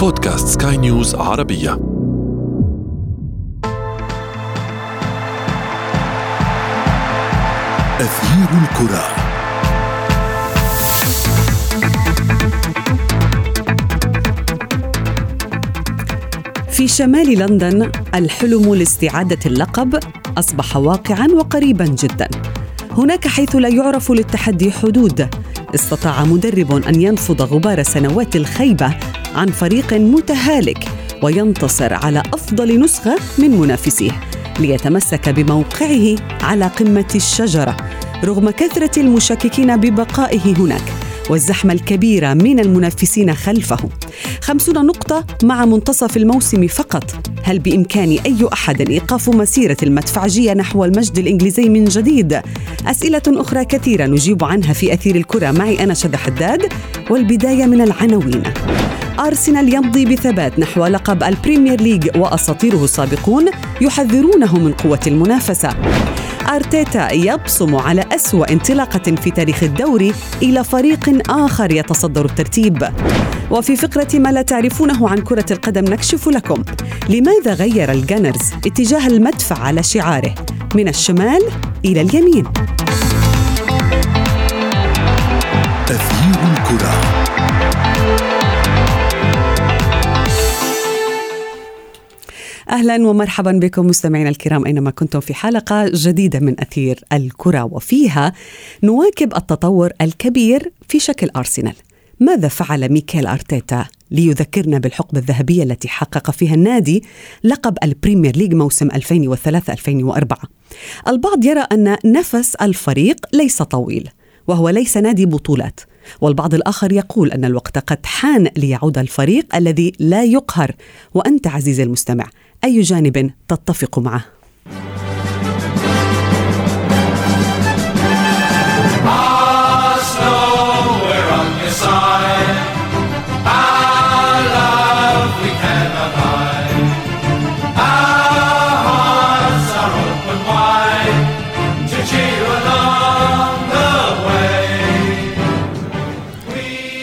بودكاست سكاي نيوز عربية. أثير الكرة. في شمال لندن الحلم لاستعادة اللقب أصبح واقعا وقريبا جدا. هناك حيث لا يعرف للتحدي حدود. استطاع مدرب أن ينفض غبار سنوات الخيبة عن فريق متهالك وينتصر على أفضل نسخة من منافسيه ليتمسك بموقعه على قمة الشجرة رغم كثرة المشككين ببقائه هناك والزحمة الكبيرة من المنافسين خلفه. خمسون نقطة مع منتصف الموسم فقط. هل بإمكان أي أحد إيقاف مسيرة المدفعجية نحو المجد الإنجليزي من جديد؟ أسئلة أخرى كثيرة نجيب عنها في أثير الكرة. معي أنا شذى حداد والبداية من العناوين. أرسنال يمضي بثبات نحو لقب ال Premier League وأساطيره السابقون يحذرونه من قوة المنافسة. أرتيتا يبصم على أسوأ انطلاقة في تاريخ الدوري لفريق آخر يتصدر الترتيب. وفي فقرة ما لا تعرفونه عن كرة القدم نكشف لكم لماذا غير الجانرز اتجاه المدفع على شعاره؟ من الشمال إلى اليمين. أثير الكرة. أهلا ومرحبا بكم مستمعينا الكرام أينما كنتم في حلقة جديدة من أثير الكرة وفيها نواكب التطور الكبير في شكل أرسنال. ماذا فعل ميكيل أرتيتا ليذكرنا بالحقبة الذهبية التي حقق فيها النادي لقب ال Premier League موسم 2003 2004. البعض يرى أن نفس الفريق ليس طويل وهو ليس نادي بطولات والبعض الآخر يقول أن الوقت قد حان ليعود الفريق الذي لا يقهر وأنت عزيزي المستمع أي جانب تتفق معه؟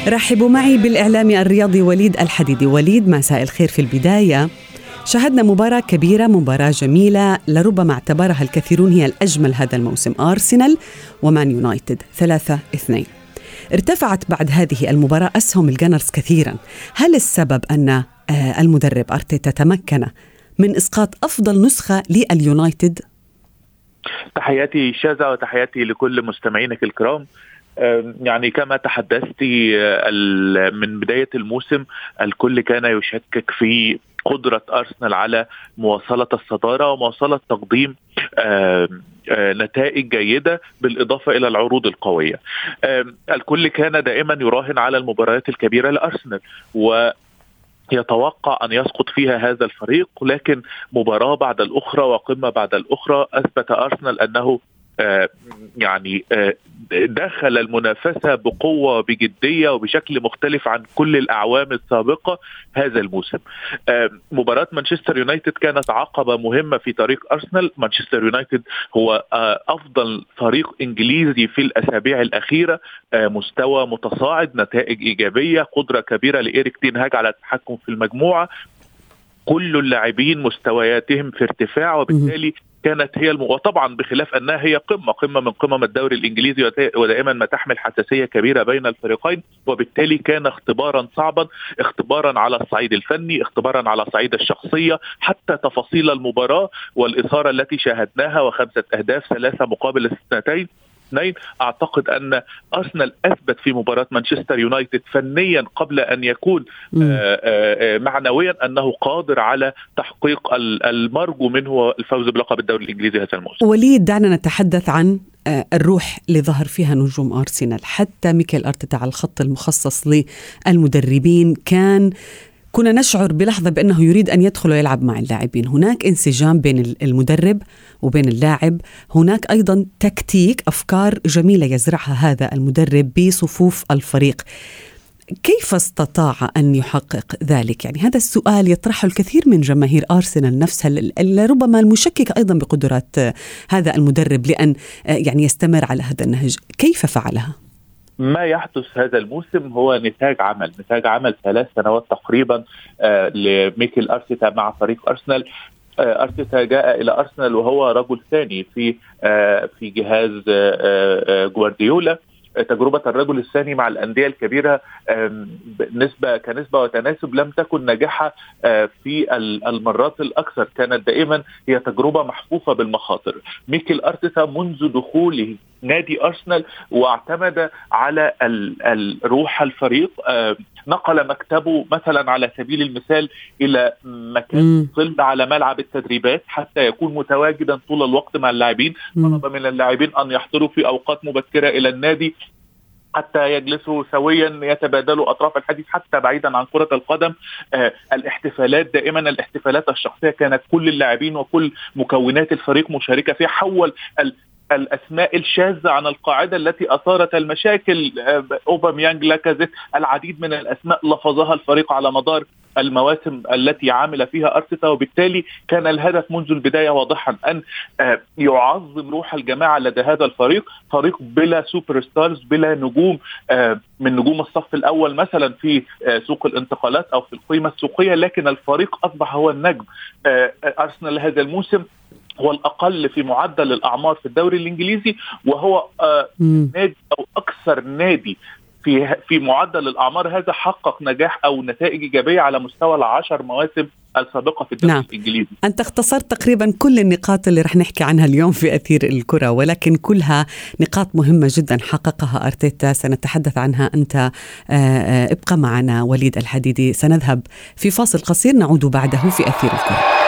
رحبوا معي بالإعلامي الرياضي وليد الحديدي وليد مساء الخير في البداية شاهدنا مباراة كبيرة مباراة جميلة لربما اعتبرها الكثيرون هي الأجمل هذا الموسم. أرسنال ومان يونايتد ثلاثة اثنين. ارتفعت بعد هذه المباراة أسهم الجنرز كثيرا. هل السبب أن آه، المدرب أرتيتا تمكن من إسقاط أفضل نسخة لليونايتد؟ تحياتي شاذة وتحياتي لكل مستمعينك الكرام. يعني كما تحدثت من بداية الموسم الكل كان يشكك في قدرة أرسنال على مواصلة الصدارة ومواصلة تقديم نتائج جيدة بالإضافة إلى العروض القوية. الكل كان دائما يراهن على المباريات الكبيرة لأرسنال و يتوقع أن يسقط فيها هذا الفريق لكن مباراة بعد الأخرى وقمة بعد الأخرى أثبت أرسنال أنه آه، يعني آه، دخل المنافسة بقوة بجدية وبشكل مختلف عن كل الأعوام السابقة هذا الموسم. آه، مباراة مانشستر يونايتد كانت عقبة مهمة في طريق أرسنال. مانشستر يونايتد هو أفضل فريق إنجليزي في الأسابيع الأخيرة. مستوى متصاعد نتائج إيجابية قدرة كبيرة لإيريك تين هاج على التحكم في المجموعة. كل اللاعبين مستوياتهم في ارتفاع وبالتالي كانت هي الم... وطبعا بخلاف أنها هي قمة قمة من قمم الدوري الإنجليزي ودائما ما تحمل حساسيه كبيرة بين الفريقين وبالتالي كان اختبارا صعبا اختبارا على الصعيد الفني اختبارا على الصعيد الشخصية حتى تفاصيل المباراة والإثارة التي شاهدناها وخمسة أهداف ثلاثة مقابل اثنتين الاثنين أعتقد أن أرسنال أثبت في مباراة مانشستر يونايتد فنيا قبل أن يكون آه، آه، آه، معنويا أنه قادر على تحقيق المرجو منه الفوز بلقب الدوري الإنجليزي هذا الموسم. وليد دعنا نتحدث عن الروح اللي ظهر فيها نجوم أرسنال حتى ميكيل أرتيتا على الخط المخصص للمدربين كان كنا نشعر بلحظة بأنه يريد أن يدخل ويلعب مع اللاعبين هناك انسجام بين المدرب وبين اللاعب هناك أيضا تكتيك أفكار جميلة يزرعها هذا المدرب بصفوف الفريق كيف استطاع أن يحقق ذلك؟ يعني هذا السؤال يطرحه الكثير من جماهير أرسنال نفسها ربما المشككة أيضا بقدرات هذا المدرب لأن يعني يستمر على هذا النهج كيف فعلها؟ ما يحدث هذا الموسم هو نتاج عمل. نتاج عمل ثلاث سنوات تقريبا آه لميكيل أرتيتا مع فريق أرسنال. آه، أرتيتا جاء إلى أرسنال وهو رجل ثاني في آه، في جهاز جوارديولا. تجربة الرجل الثاني مع الأندية الكبيرة نسبه كنسبة وتناسب لم تكن ناجحة آه، في المرات الأكثر. كانت دائما هي تجربة محفوفة بالمخاطر. ميكل أرتيتا منذ دخوله نادي أرسنال واعتمد على روح الفريق نقل مكتبه مثلا على سبيل المثال إلى مكان ظل على ملعب التدريبات حتى يكون متواجدا طول الوقت مع اللاعبين. طلب من اللاعبين أن يحضروا في أوقات مبكرة إلى النادي حتى يجلسوا سويا يتبادلوا أطراف الحديث حتى بعيدا عن كرة القدم. آه الاحتفالات دائما الاحتفالات الشخصية كانت كل اللاعبين وكل مكونات الفريق مشاركة فيها. حول الأسماء الشاذة عن القاعدة التي أثارت المشاكل آه، أوباميانج لاكازيت العديد من الأسماء لفظها الفريق على مدار المواسم التي عمل فيها ارتيتا وبالتالي كان الهدف منذ البداية واضحا أن آه، يعظم روح الجماعة لدى هذا الفريق فريق بلا superstars بلا نجوم آه، من نجوم الصف الأول مثلا في سوق الانتقالات أو في القيمة السوقية لكن الفريق أصبح هو النجم أرسنال هذا الموسم. هو الأقل في معدل الأعمار في الدوري الإنجليزي وهو آه نادي أو أكثر نادي في في معدل الأعمار هذا حقق نجاح أو نتائج إيجابية على مستوى العشر مواسم السابقة في الدوري نعم. الإنجليزي. أنت اختصرت تقريبا كل النقاط اللي رح نحكي عنها اليوم في أثير الكرة ولكن كلها نقاط مهمة جدا حققها أرتيتا سنتحدث عنها أنت آه، آه، ابقى معنا وليد الحديدي سنذهب في فاصل قصير نعود بعده في أثير الكرة.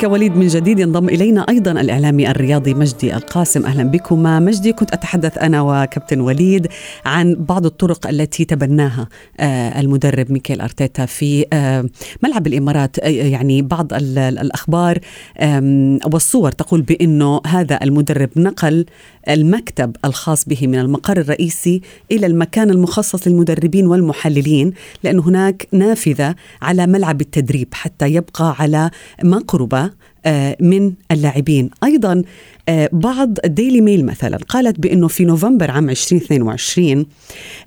بك وليد من جديد ينضم إلينا أيضا الإعلامي الرياضي مجدي القاسم. أهلا بكما. مجدي كنت أتحدث أنا وكابتن وليد عن بعض الطرق التي تبناها آه، المدرب ميكيل أرتيتا في آه، ملعب الإمارات. آه، يعني بعض الأخبار والصور تقول بأنه هذا المدرب نقل المكتب الخاص به من المقر الرئيسي إلى المكان المخصص للمدربين والمحللين لأن هناك نافذة على ملعب التدريب حتى يبقى على آه، من اللاعبين. أيضا آه، بعض الديلي ميل مثلا قالت بأنه في نوفمبر عام 2022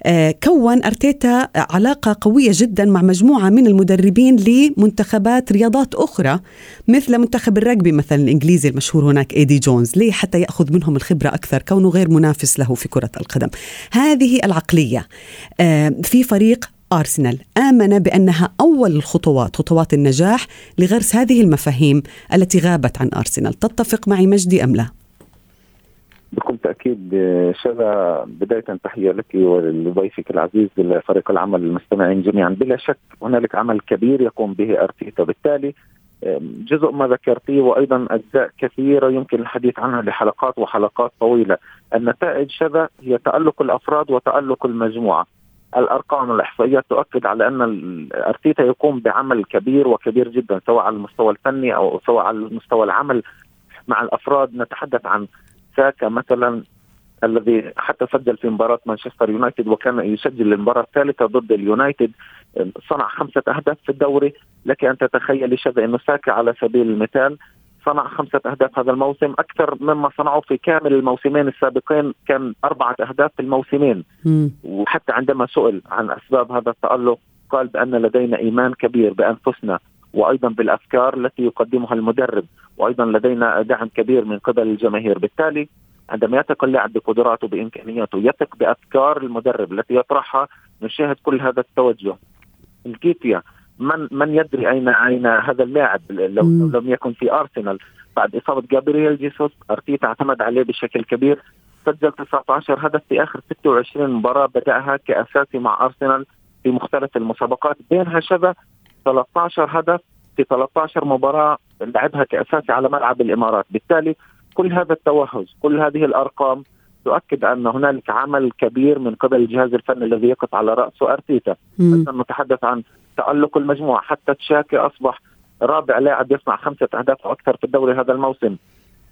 آه، كون أرتيتا علاقة قوية جدا مع مجموعة من المدربين لمنتخبات رياضات أخرى مثل منتخب الرجبي مثلا الإنجليزي المشهور هناك ايدي جونز ليه حتى يأخذ منهم الخبرة أكثر؟ كونه غير منافس له في كرة القدم. هذه العقلية في فريق أرسنال آمن بأنها أول الخطوات خطوات النجاح لغرس هذه المفاهيم التي غابت عن أرسنال. تتفق معي مجدي أم لا؟ بكل تأكيد شذا بداية تحية لك ولضيفك العزيز لفريق العمل المستمعين جميعا. بلا شك هنالك عمل كبير يقوم به أرتيتا. بالتالي جزء ما ذكرتيه وأيضا أجزاء كثيرة يمكن الحديث عنها لحلقات وحلقات طويلة. النتائج شذا هي تألق الأفراد وتألق المجموعة. الأرقام والاحصائيات تؤكد على أن أرتيتا يقوم بعمل كبير وكبير جدا سواء على المستوى الفني أو سواء على مستوى العمل مع الأفراد. نتحدث عن ساكا مثلا الذي حتى سجل في مباراة مانشستر يونايتد وكان يسجل المباراة الثالثة ضد اليونايتد. صنع خمسة أهداف في الدوري. لك أن تتخيل شذا أنه ساكا على سبيل المثال صنع خمسة أهداف هذا الموسم أكثر مما صنعوا في كامل الموسمين السابقين كان أربعة أهداف في الموسمين. م. وحتى عندما سئل عن أسباب هذا التألق قال بأن لدينا إيمان كبير بأنفسنا وأيضا بالأفكار التي يقدمها المدرب وأيضا لدينا دعم كبير من قبل الجماهير. بالتالي عندما يثق اللاعب بقدراته بإمكانياته يثق بأفكار المدرب التي يطرحها نشاهد كل هذا التوجه. الكيتيا من من يدري أين أين هذا اللاعب؟ لو, لو لم يكن في أرسنال. بعد إصابة جابرييل جيسوس أرتيتا اعتمد عليه بشكل كبير. سجل 19 هدف في آخر 26 مباراة بدأها كأساسي مع أرسنال في مختلف المسابقات. بينها شبه 13 هدف في 13 مباراة لعبها كأساسي على ملعب الإمارات. بالتالي كل هذا التوهج كل هذه الأرقام تؤكد أن هنالك عمل كبير من قبل الجهاز الفني الذي يقف على راسه أرتيتا. نتحدث عن تألق المجموعة حتى تشاكي أصبح رابع لاعب يصنع خمسة أهداف أو أكثر في الدوري هذا الموسم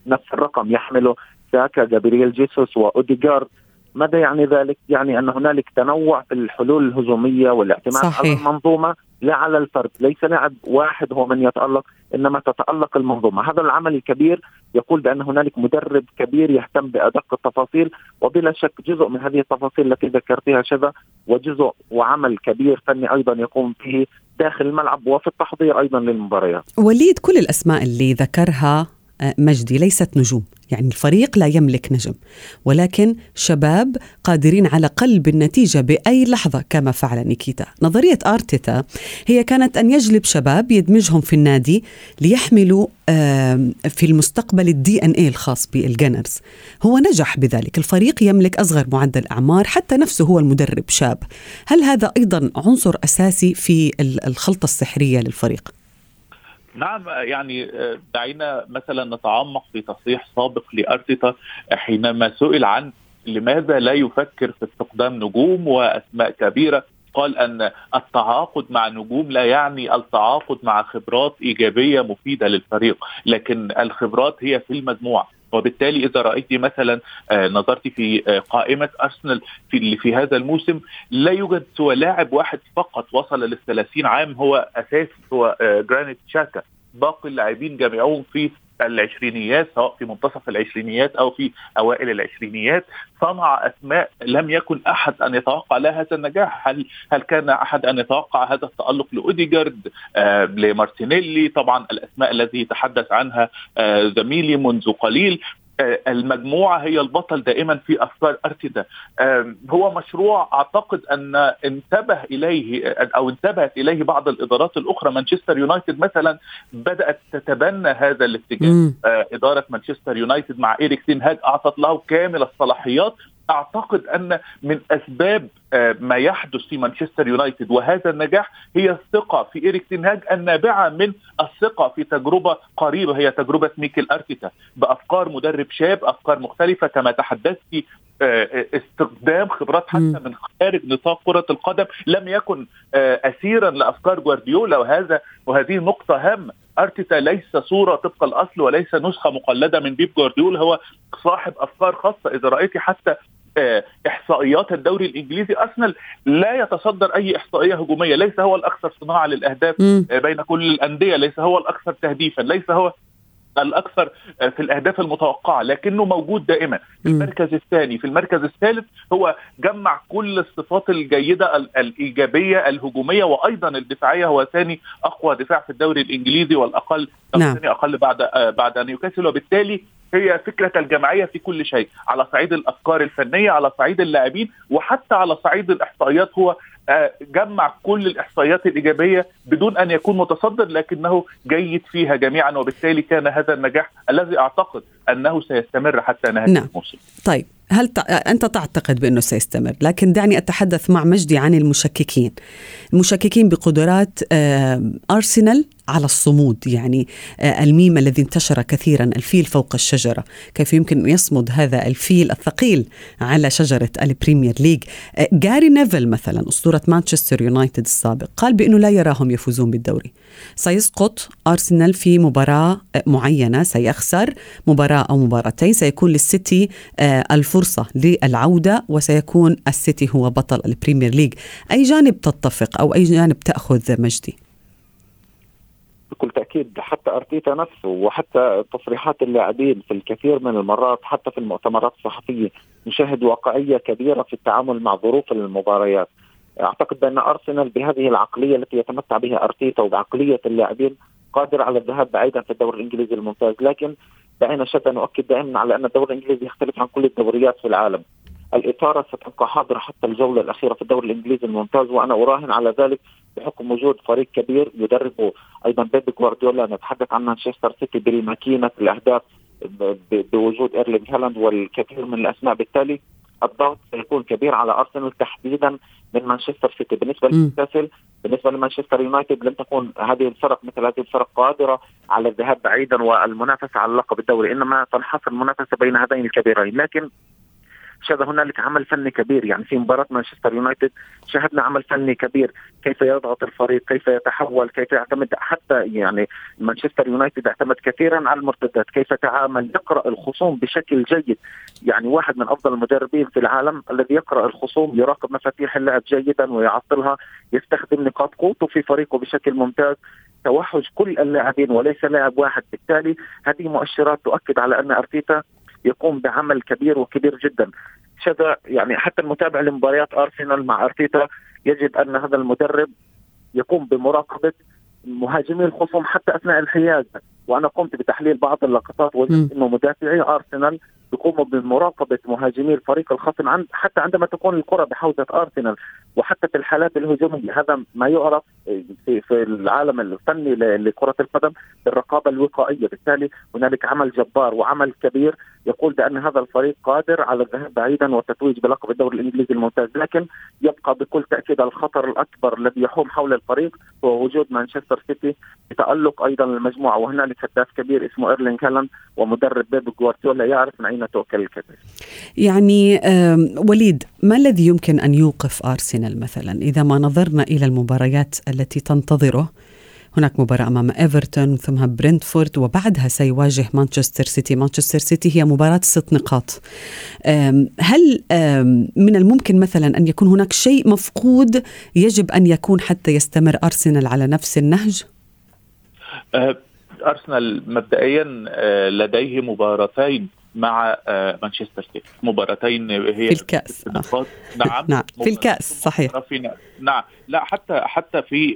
نفس الرقم يحمله ساكا جابرييل جيسوس وأوديجارد ماذا يعني ذلك؟ يعني أن هنالك تنوع في الحلول الهجومية والاعتماد صحيح. على المنظومة لا على الفرد، ليس لاعب واحد هو من يتألق إنما تتألق المنظومة، هذا العمل الكبير يقول بأن هنالك مدرب كبير يهتم بأدق التفاصيل وبلا شك جزء من هذه التفاصيل التي ذكرتها شذا وجزء وعمل كبير فني أيضا يقوم به داخل الملعب وفي التحضير أيضا للمباريات. وليد كل الأسماء اللي ذكرها آه، مجدي ليست نجوم يعني الفريق لا يملك نجم ولكن شباب قادرين على قلب النتيجة بأي لحظة كما فعل نيكيتا. نظرية آرتيتا هي كانت أن يجلب شباب يدمجهم في النادي ليحملوا في المستقبل الدي إن اي الخاص بالجنرز. هو نجح بذلك. الفريق يملك أصغر معدل أعمار حتى نفسه هو المدرب شاب. هل هذا أيضا عنصر أساسي في الخلطة السحرية للفريق؟ نعم يعني آه، دعينا مثلا نتعمق في تصريح سابق لأرتيتا حينما سئل عن لماذا لا يفكر في استخدام نجوم وأسماء كبيرة. قال أن التعاقد مع نجوم لا يعني التعاقد مع خبرات إيجابية مفيدة للفريق لكن الخبرات هي في المجموعة. وبالتالي إذا رأيت مثلا آه، نظرت في آه، قائمة أرسنال في في هذا الموسم لا يوجد سوى لاعب واحد فقط وصل لل 30 عام هو اساسي هو آه، جرانيت شاكا باقي اللاعبين جميعهم في العشرينيات سواء في منتصف العشرينيات أو في أوائل العشرينيات صنع أسماء لم يكن أحد أن يتوقع لها هذا النجاح. هل هل كان أحد أن يتوقع هذا التألق لأوديجارد؟ آه لمارتينيلي طبعا الأسماء التي تحدث عنها آه زميلي منذ قليل. المجموعة هي البطل دائما في أفكار أرتيتا. هو مشروع أعتقد أن انتبه إليه أو انتبهت إليه بعض الإدارات الأخرى. مانشستر يونايتد مثلا بدأت تتبنى هذا الاتجاه. آه، إدارة مانشستر يونايتد مع إيريك تين هاج أعطت له كامل الصلاحيات أعتقد أن من أسباب آه، ما يحدث في مانشستر يونايتد وهذا النجاح هي الثقة في إيريك تنهاج النابعة من الثقة في تجربة قريبة هي تجربة ميكل أرتيتا بأفكار مدرب شاب أفكار مختلفة كما تحدثت آه، استخدام خبرات حتى من خارج نطاق كرة القدم لم يكن آه، اسيرا لأفكار جوارديولا وهذا وهذه نقطه هامه أرتيتا ليس صورة طبق الأصل وليس نسخة مقلدة من بيب جوارديولا هو صاحب أفكار خاصة إذا رايت حتى آه، إحصائيات الدوري الإنجليزي. أرسنال لا يتصدر أي إحصائية هجومية. ليس هو الأكثر صناعة للأهداف م. آه، بين كل الأندية. ليس هو الأكثر تهديفا. ليس هو الأكثر آه، في الأهداف المتوقعة لكنه موجود دائما. في المركز الثاني في المركز الثالث هو جمع كل الصفات الجيدة الإيجابية الهجومية وأيضا الدفاعية. هو ثاني أقوى دفاع في الدوري الإنجليزي والأقل نعم. ثاني أقل بعد بعد نيوكاسل وبالتالي هي فكرة الجمعية في كل شيء على صعيد الأفكار الفنية على صعيد اللاعبين وحتى على صعيد الإحصائيات هو آه، جمع كل الإحصائيات الإيجابية بدون أن يكون متصدر لكنه جيد فيها جميعا وبالتالي كان هذا النجاح الذي أعتقد أنه سيستمر حتى نهاية نعم. الموسم طيب هل ت... أنت تعتقد بأنه سيستمر؟ لكن دعني أتحدث مع مجدي عن المشككين. المشككين بقدرات أرسنال على الصمود. يعني آه، الميم الذي انتشر كثيرا الفيل فوق الشجرة. كيف يمكن أن يصمد هذا الفيل الثقيل على شجرة ال Premier League؟ آه، جاري نيفل مثلا أسطورة مانشستر يونايتد السابق قال بأنه لا يراهم يفوزون بالدوري. سيسقط أرسنال في مباراة آه، معينة سيخسر مباراة أو مباراتين سيكون للسيتي الفرصة للعودة وسيكون السيتي هو بطل ال Premier League أي جانب تتفق أو أي جانب تأخذ مجدي؟ بكل تأكيد حتى أرتيتا نفسه وحتى تصريحات اللاعبين في الكثير من المرات حتى في المؤتمرات الصحفية نشاهد واقعيه كبيرة في التعامل مع ظروف المباريات. أعتقد بأن أرسنال بهذه العقلية التي يتمتع بها أرتيتا وبعقلية اللاعبين قادر على الذهاب بعيدا في الدوري الإنجليزي الممتاز لكن دعينا شذى نؤكد دائما على أن الدوري الإنجليزي يختلف عن كل الدوريات في العالم. الإثارة ستبقى حاضرة حتى الجولة الأخيرة في الدوري الإنجليزي الممتاز وأنا أراهن على ذلك بحكم وجود فريق كبير يدربه أيضا بيب جوارديولا. نتحدث عن مانشستر سيتي بماكينة الأهداف بوجود إيرلينج هالاند والكثير من الأسماء. بالتالي الضغط سيكون كبير على أرسنال تحديدا من مانشستر سيتي. بالنسبة لنيوكاسل بالنسبة لمانشستر يونايتد لن تكون هذه الفرق مثل هذه الفرق قادرة على الذهاب بعيدا والمنافسة على اللقب الدوري إنما تنحصر المنافسة بين هذين الكبيرين. لكن شهد هنالك عمل فني كبير. يعني في مباراة مانشستر يونايتد شاهدنا عمل فني كبير. كيف يضغط الفريق؟ كيف يتحول؟ كيف يعتمد؟ حتى يعني مانشستر يونايتد اعتمد كثيرا على المرتدات. كيف تعامل؟ يقرأ الخصوم بشكل جيد. يعني واحد من أفضل المدربين في العالم الذي يقرأ الخصوم يراقب مفاتيح اللعب جيدا ويعطلها يستخدم نقاط قوته في فريقه بشكل ممتاز. توحش كل اللاعبين وليس لاعب واحد. بالتالي هذه مؤشرات تؤكد على أن أرتيتا يقوم بعمل كبير وكبير جدا. شذا يعني حتى المتابع لمباريات أرسنال مع أرتيتا يجد أن هذا المدرب يقوم بمراقبة مهاجمي الخصوم حتى أثناء الحياد وأنا قمت بتحليل بعض اللقطات وجدت إنه مدافعي أرسنال يقوموا بمراقبة مهاجمي الفريق الخصم عند حتى عندما تكون الكرة بحوزة أرسنال وحتى في الحالات الهجومية. هذا ما يعرف في, في العالم الفني لكرة القدم بالرقابة الوقائية. بالتالي هنالك عمل جبار وعمل كبير يقول بأن هذا الفريق قادر على الذهاب بعيدا والتتويج بلقب الدوري الإنجليزي الممتاز. لكن يبقى بكل تأكيد الخطر الأكبر الذي يحوم حول الفريق هو وجود مانشستر سيتي بتألق أيضا المجموعة. وهنالك هداف كبير اسمه ايرلين هالاند ومدرب بيب جوارديولا. يعرف من اين تؤكل الكتف يعني وليد ما الذي يمكن أن يوقف أرسنال مثلا؟ إذا ما نظرنا إلى المباريات التي تنتظره هناك مباراة أمام إيفرتون ثم برنتفورد وبعدها سيواجه مانشستر سيتي. مانشستر سيتي هي مباراة ست نقاط. هل من الممكن مثلا أن يكون هناك شيء مفقود يجب أن يكون حتى يستمر أرسنال على نفس النهج؟ أه، أرسنال مبدئيا أه، لديه مباراتين. مع آه، مانشستر سيتي. مباراتين هي في الكأس. نعم. نعم. في الكأس صحيح. نعم. لا حتى حتى في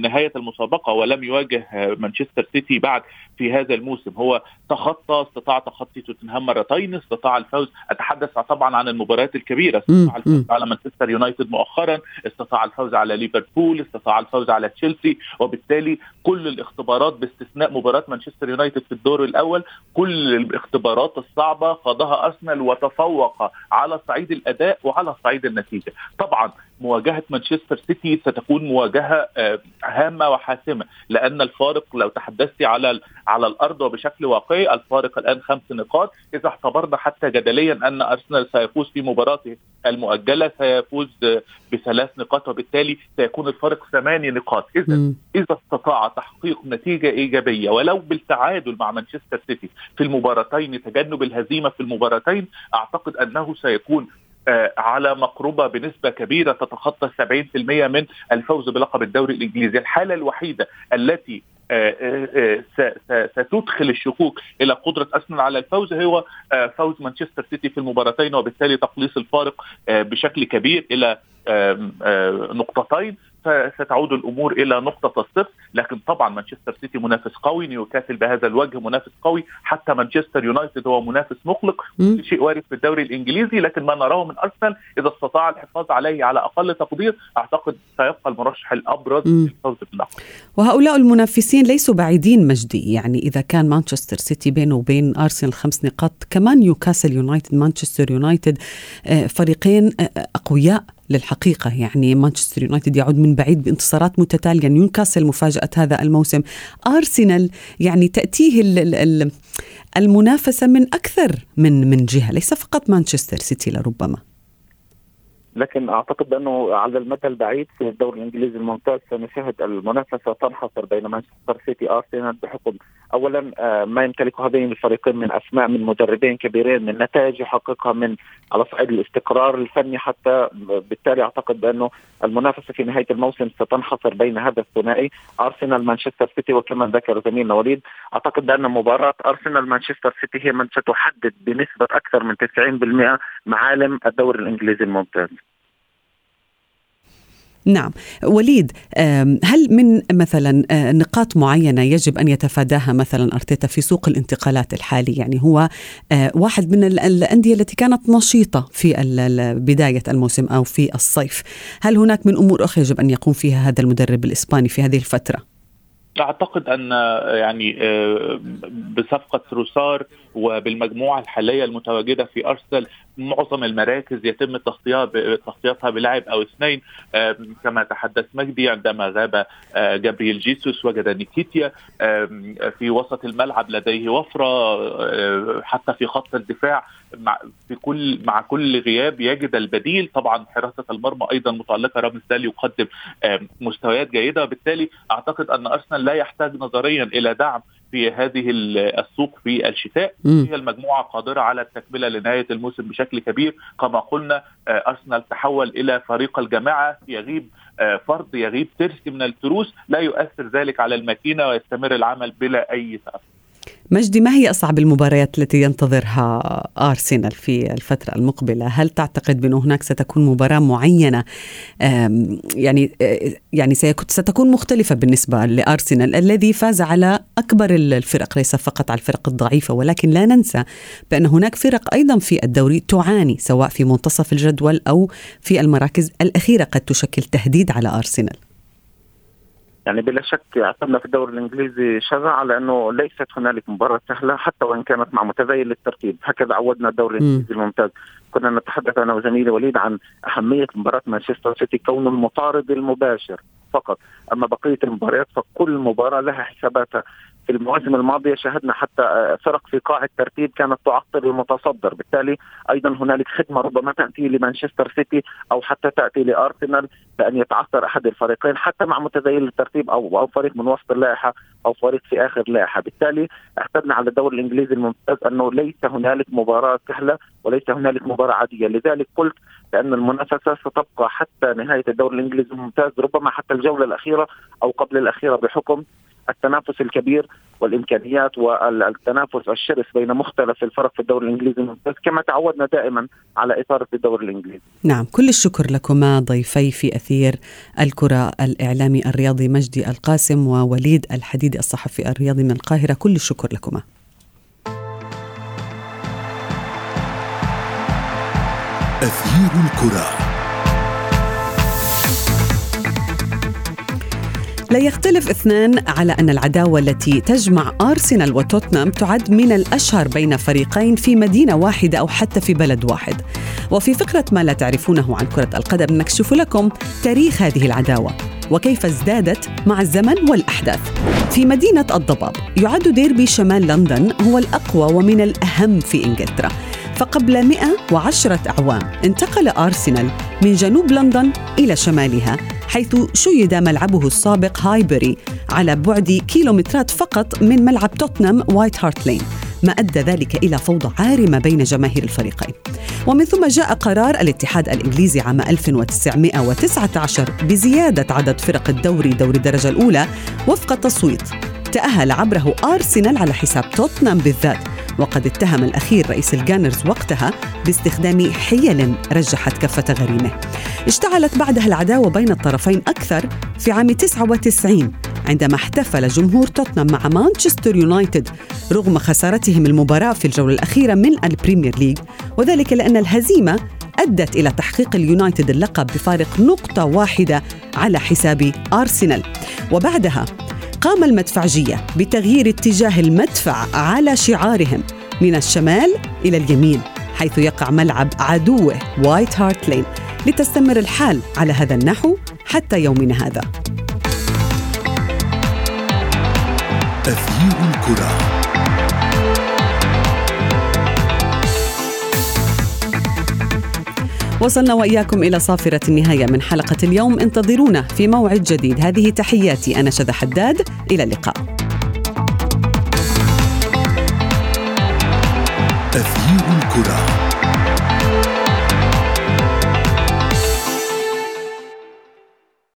نهاية المسابقة ولم يواجه آه، مانشستر سيتي بعد في هذا الموسم. هو تخطى استطاع تخطي توتنهام مرتين استطاع الفوز. أتحدث طبعا عن المباريات الكبيرة. استطاع الفوز على مانشستر يونايتد مؤخرا. استطاع الفوز على ليفربول. استطاع الفوز على تشيلسي. وبالتالي كل الاختبارات باستثناء مباراة مانشستر يونايتد في الدور الأول كل الاختبارات الصعبة خاضها أرسنال وتفوق على صعيد الأداء وعلى صعيد النتيجة. طبعا مواجهة مانشستر سيتي ستكون مواجهة آه، هامة وحاسمة لأن الفارق لو تحدثت على على الأرض وبشكل واقعي الفارق الآن خمس نقاط. إذا اعتبرنا حتى جدليا أن أرسنال سيفوز في مباراته المؤجلة سيفوز بثلاث نقاط وبالتالي سيكون الفارق ثماني نقاط. إذا إذا استطاع تحقيق نتيجة إيجابية ولو بالتعادل مع مانشستر سيتي في المباراتين تجنب الهزيمة في المباراتين أعتقد أنه سيكون آه، على مقربة بنسبة كبيرة تتخطى 70% من الفوز بلقب الدوري الإنجليزي. الحالة الوحيدة التي آه، آه، ستدخل الشكوك إلى قدرة أرسنال على الفوز هو فوز مانشستر سيتي في المباراتين وبالتالي تقليص الفارق بشكل كبير إلى نقطتين. ستعود الأمور إلى نقطة الصفر. لكن طبعا مانشستر سيتي منافس قوي نيوكاسل بهذا الوجه منافس قوي. حتى مانشستر يونايتد هو منافس مقلق. شيء وارد في الدوري الإنجليزي لكن ما نراه من أرسنال إذا استطاع الحفاظ عليه على أقل تقدير أعتقد سيبقى المرشح الأبرز للفوز باللقب وهؤلاء المنافسين ليسوا بعيدين مجدي. يعني إذا كان مانشستر سيتي بينه وبين أرسنال خمس نقاط كمان نيوكاسل يونايتد مانشستر يونايتد آه، فريقين آه، أقوياء للحقيقة. يعني مانشستر يونايتد يعود من بعيد بانتصارات متتالية. نيوكاسل مفاجأة هذا الموسم. أرسنال يعني تأتيه المنافسة من أكثر من من جهة ليس فقط مانشستر سيتي لربما. لكن أعتقد بانه على المدى البعيد في الدوري الإنجليزي الممتاز سنشاهد المنافسة تنحصر بين مانشستر سيتي ارسنال بحكم اولا آه، ما يمتلكه هذين الفريقين من أسماء من مدربين كبيرين من نتائج يحققها من على صعيد الاستقرار الفني حتى بالتالي أعتقد بأنه المنافسة في نهاية الموسم ستنحصر بين هذا الثنائي أرسنال مانشستر سيتي وكما ذكر زميلنا وليد أعتقد بأن مباراة أرسنال مانشستر سيتي هي من ستحدد بنسبة أكثر من 90% معالم الدوري الإنجليزي الممتاز. نعم. وليد هل من مثلا آه، نقاط معينة يجب أن يتفاداها مثلا أرتيتا في سوق الانتقالات الحالي؟ يعني هو آه، واحد من الأندية التي كانت نشيطة في بداية الموسم أو في الصيف. هل هناك من أمور أخرى يجب أن يقوم فيها هذا المدرب الإسباني في هذه الفترة؟ أعتقد أن يعني آه، بصفقة روسار وبالمجموعة الحالية المتواجدة في أرسنال معظم المراكز يتم تصفيتها بلاعب أو اثنين. كما تحدث مجدي عندما غاب آه، جابرييل جيسوس وجد نيكيتيا في وسط الملعب لديه وفرة آه، حتى في خط الدفاع. مع في كل مع كل غياب يجد البديل. طبعا حراسة المرمى أيضا متالقه رامز دالي يقدم مستويات جيدة. وبالتالي أعتقد أن أرسنال لا يحتاج نظريا إلى دعم في هذه السوق في الشتاء. هي المجموعة قادرة على التكملة لنهاية الموسم بشكل كبير. كما قلنا آه، أرسنال تحول إلى فريق الجماعة. يغيب آه، فرد يغيب ترس من التروس. لا يؤثر ذلك على الماكينة ويستمر العمل بلا أي تأثير. مجدي ما هي أصعب المباريات التي ينتظرها أرسنال في الفترة المقبلة؟ هل تعتقد بأنه هناك ستكون مباراة معينة؟ يعني يعني ستكون مختلفة بالنسبة لأرسنال الذي فاز على أكبر الفرق ليس فقط على الفرق الضعيفة ولكن لا ننسى بأن هناك فرق أيضا في الدوري تعاني سواء في منتصف الجدول أو في المراكز الأخيرة قد تشكل تهديد على أرسنال. يعني بلا شك اعتمدنا في الدوري الإنجليزي شذا على انه ليست هنالك مباراة سهلة حتى وإن كانت مع متذيل الترتيب هكذا عودنا الدوري الإنجليزي الممتاز. كنا نتحدث أنا وزميلي وليد عن أهمية مباراة مانشستر سيتي كونه المطارد المباشر فقط. أما بقية المباريات فكل مباراة لها حساباتها. في المواسم الماضية شاهدنا حتى آه، فرق في قاع الترتيب كانت تعطل المتصدر. بالتالي أيضا هنالك خدمة ربما تأتي لمانشستر سيتي أو حتى تأتي لأرسنال بأن يتعثر أحد الفريقين حتى مع متذيل الترتيب أو أو فريق من وسط اللائحة أو فريق في آخر لائحة. بالتالي اعتدنا على الدوري الإنجليزي الممتاز أنه ليس هنالك مباراة سهلة وليس هنالك مباراة عادية. لذلك قلت بأن المنافسة ستبقى حتى نهاية الدوري الإنجليزي الممتاز ربما حتى الجولة الأخيرة أو قبل الأخيرة بحكم التنافس الكبير والإمكانيات والتنافس الشرس بين مختلف الفرق في الدوري الإنجليزي الممتاز كما تعودنا دائما على اثاره الدوري الإنجليزي. نعم، كل الشكر لكما ضيفي في أثير الكرة الإعلامي الرياضي مجدي القاسم ووليد الحديدي الصحفي الرياضي من القاهرة، كل الشكر لكما. أثير الكرة لا يختلف اثنان على أن العداوة التي تجمع أرسنال وتوتنهام تعد من الأشهر بين فريقين في مدينة واحدة أو حتى في بلد واحد. وفي فقرة ما لا تعرفونه عن كرة القدم نكشف لكم تاريخ هذه العداوة وكيف ازدادت مع الزمن والأحداث. في مدينة الضباب يعد ديربي شمال لندن هو الأقوى ومن الأهم في إنجلترا. فقبل 110 أعوام انتقل أرسنال من جنوب لندن إلى شمالها. حيث شيد ملعبه السابق هايبري على بعد كيلومترات فقط من ملعب توتنهام وايت هارت لين ما أدى ذلك إلى فوضى عارمة بين جماهير الفريقين. ومن ثم جاء قرار الاتحاد الإنجليزي عام 1919 بزيادة عدد فرق الدوري دوري الدرجة الأولى وفق تصويت تأهل عبره أرسنال على حساب توتنهام بالذات وقد اتهم الأخير رئيس الجانرز وقتها باستخدام حيل رجحت كفة غريمه. اشتعلت بعدها العداوة بين الطرفين أكثر في عام 99 عندما احتفل جمهور توتنهام مع مانشستر يونايتد رغم خسارتهم المباراة في الجولة الأخيرة من البريمير ليج. وذلك لأن الهزيمة أدت إلى تحقيق اليونايتد اللقب بفارق نقطة واحدة على حساب أرسنال. وبعدها قام المدفعجية بتغيير اتجاه المدفع على شعارهم من الشمال إلى اليمين حيث يقع ملعب عدوه وايت هارت لين لتستمر الحال على هذا النحو حتى يومنا هذا. تغيير الكرة. وصلنا وإياكم إلى صافرة النهاية من حلقة اليوم. انتظرونا في موعد جديد. هذه تحياتي أنا شذى حداد. إلى اللقاء.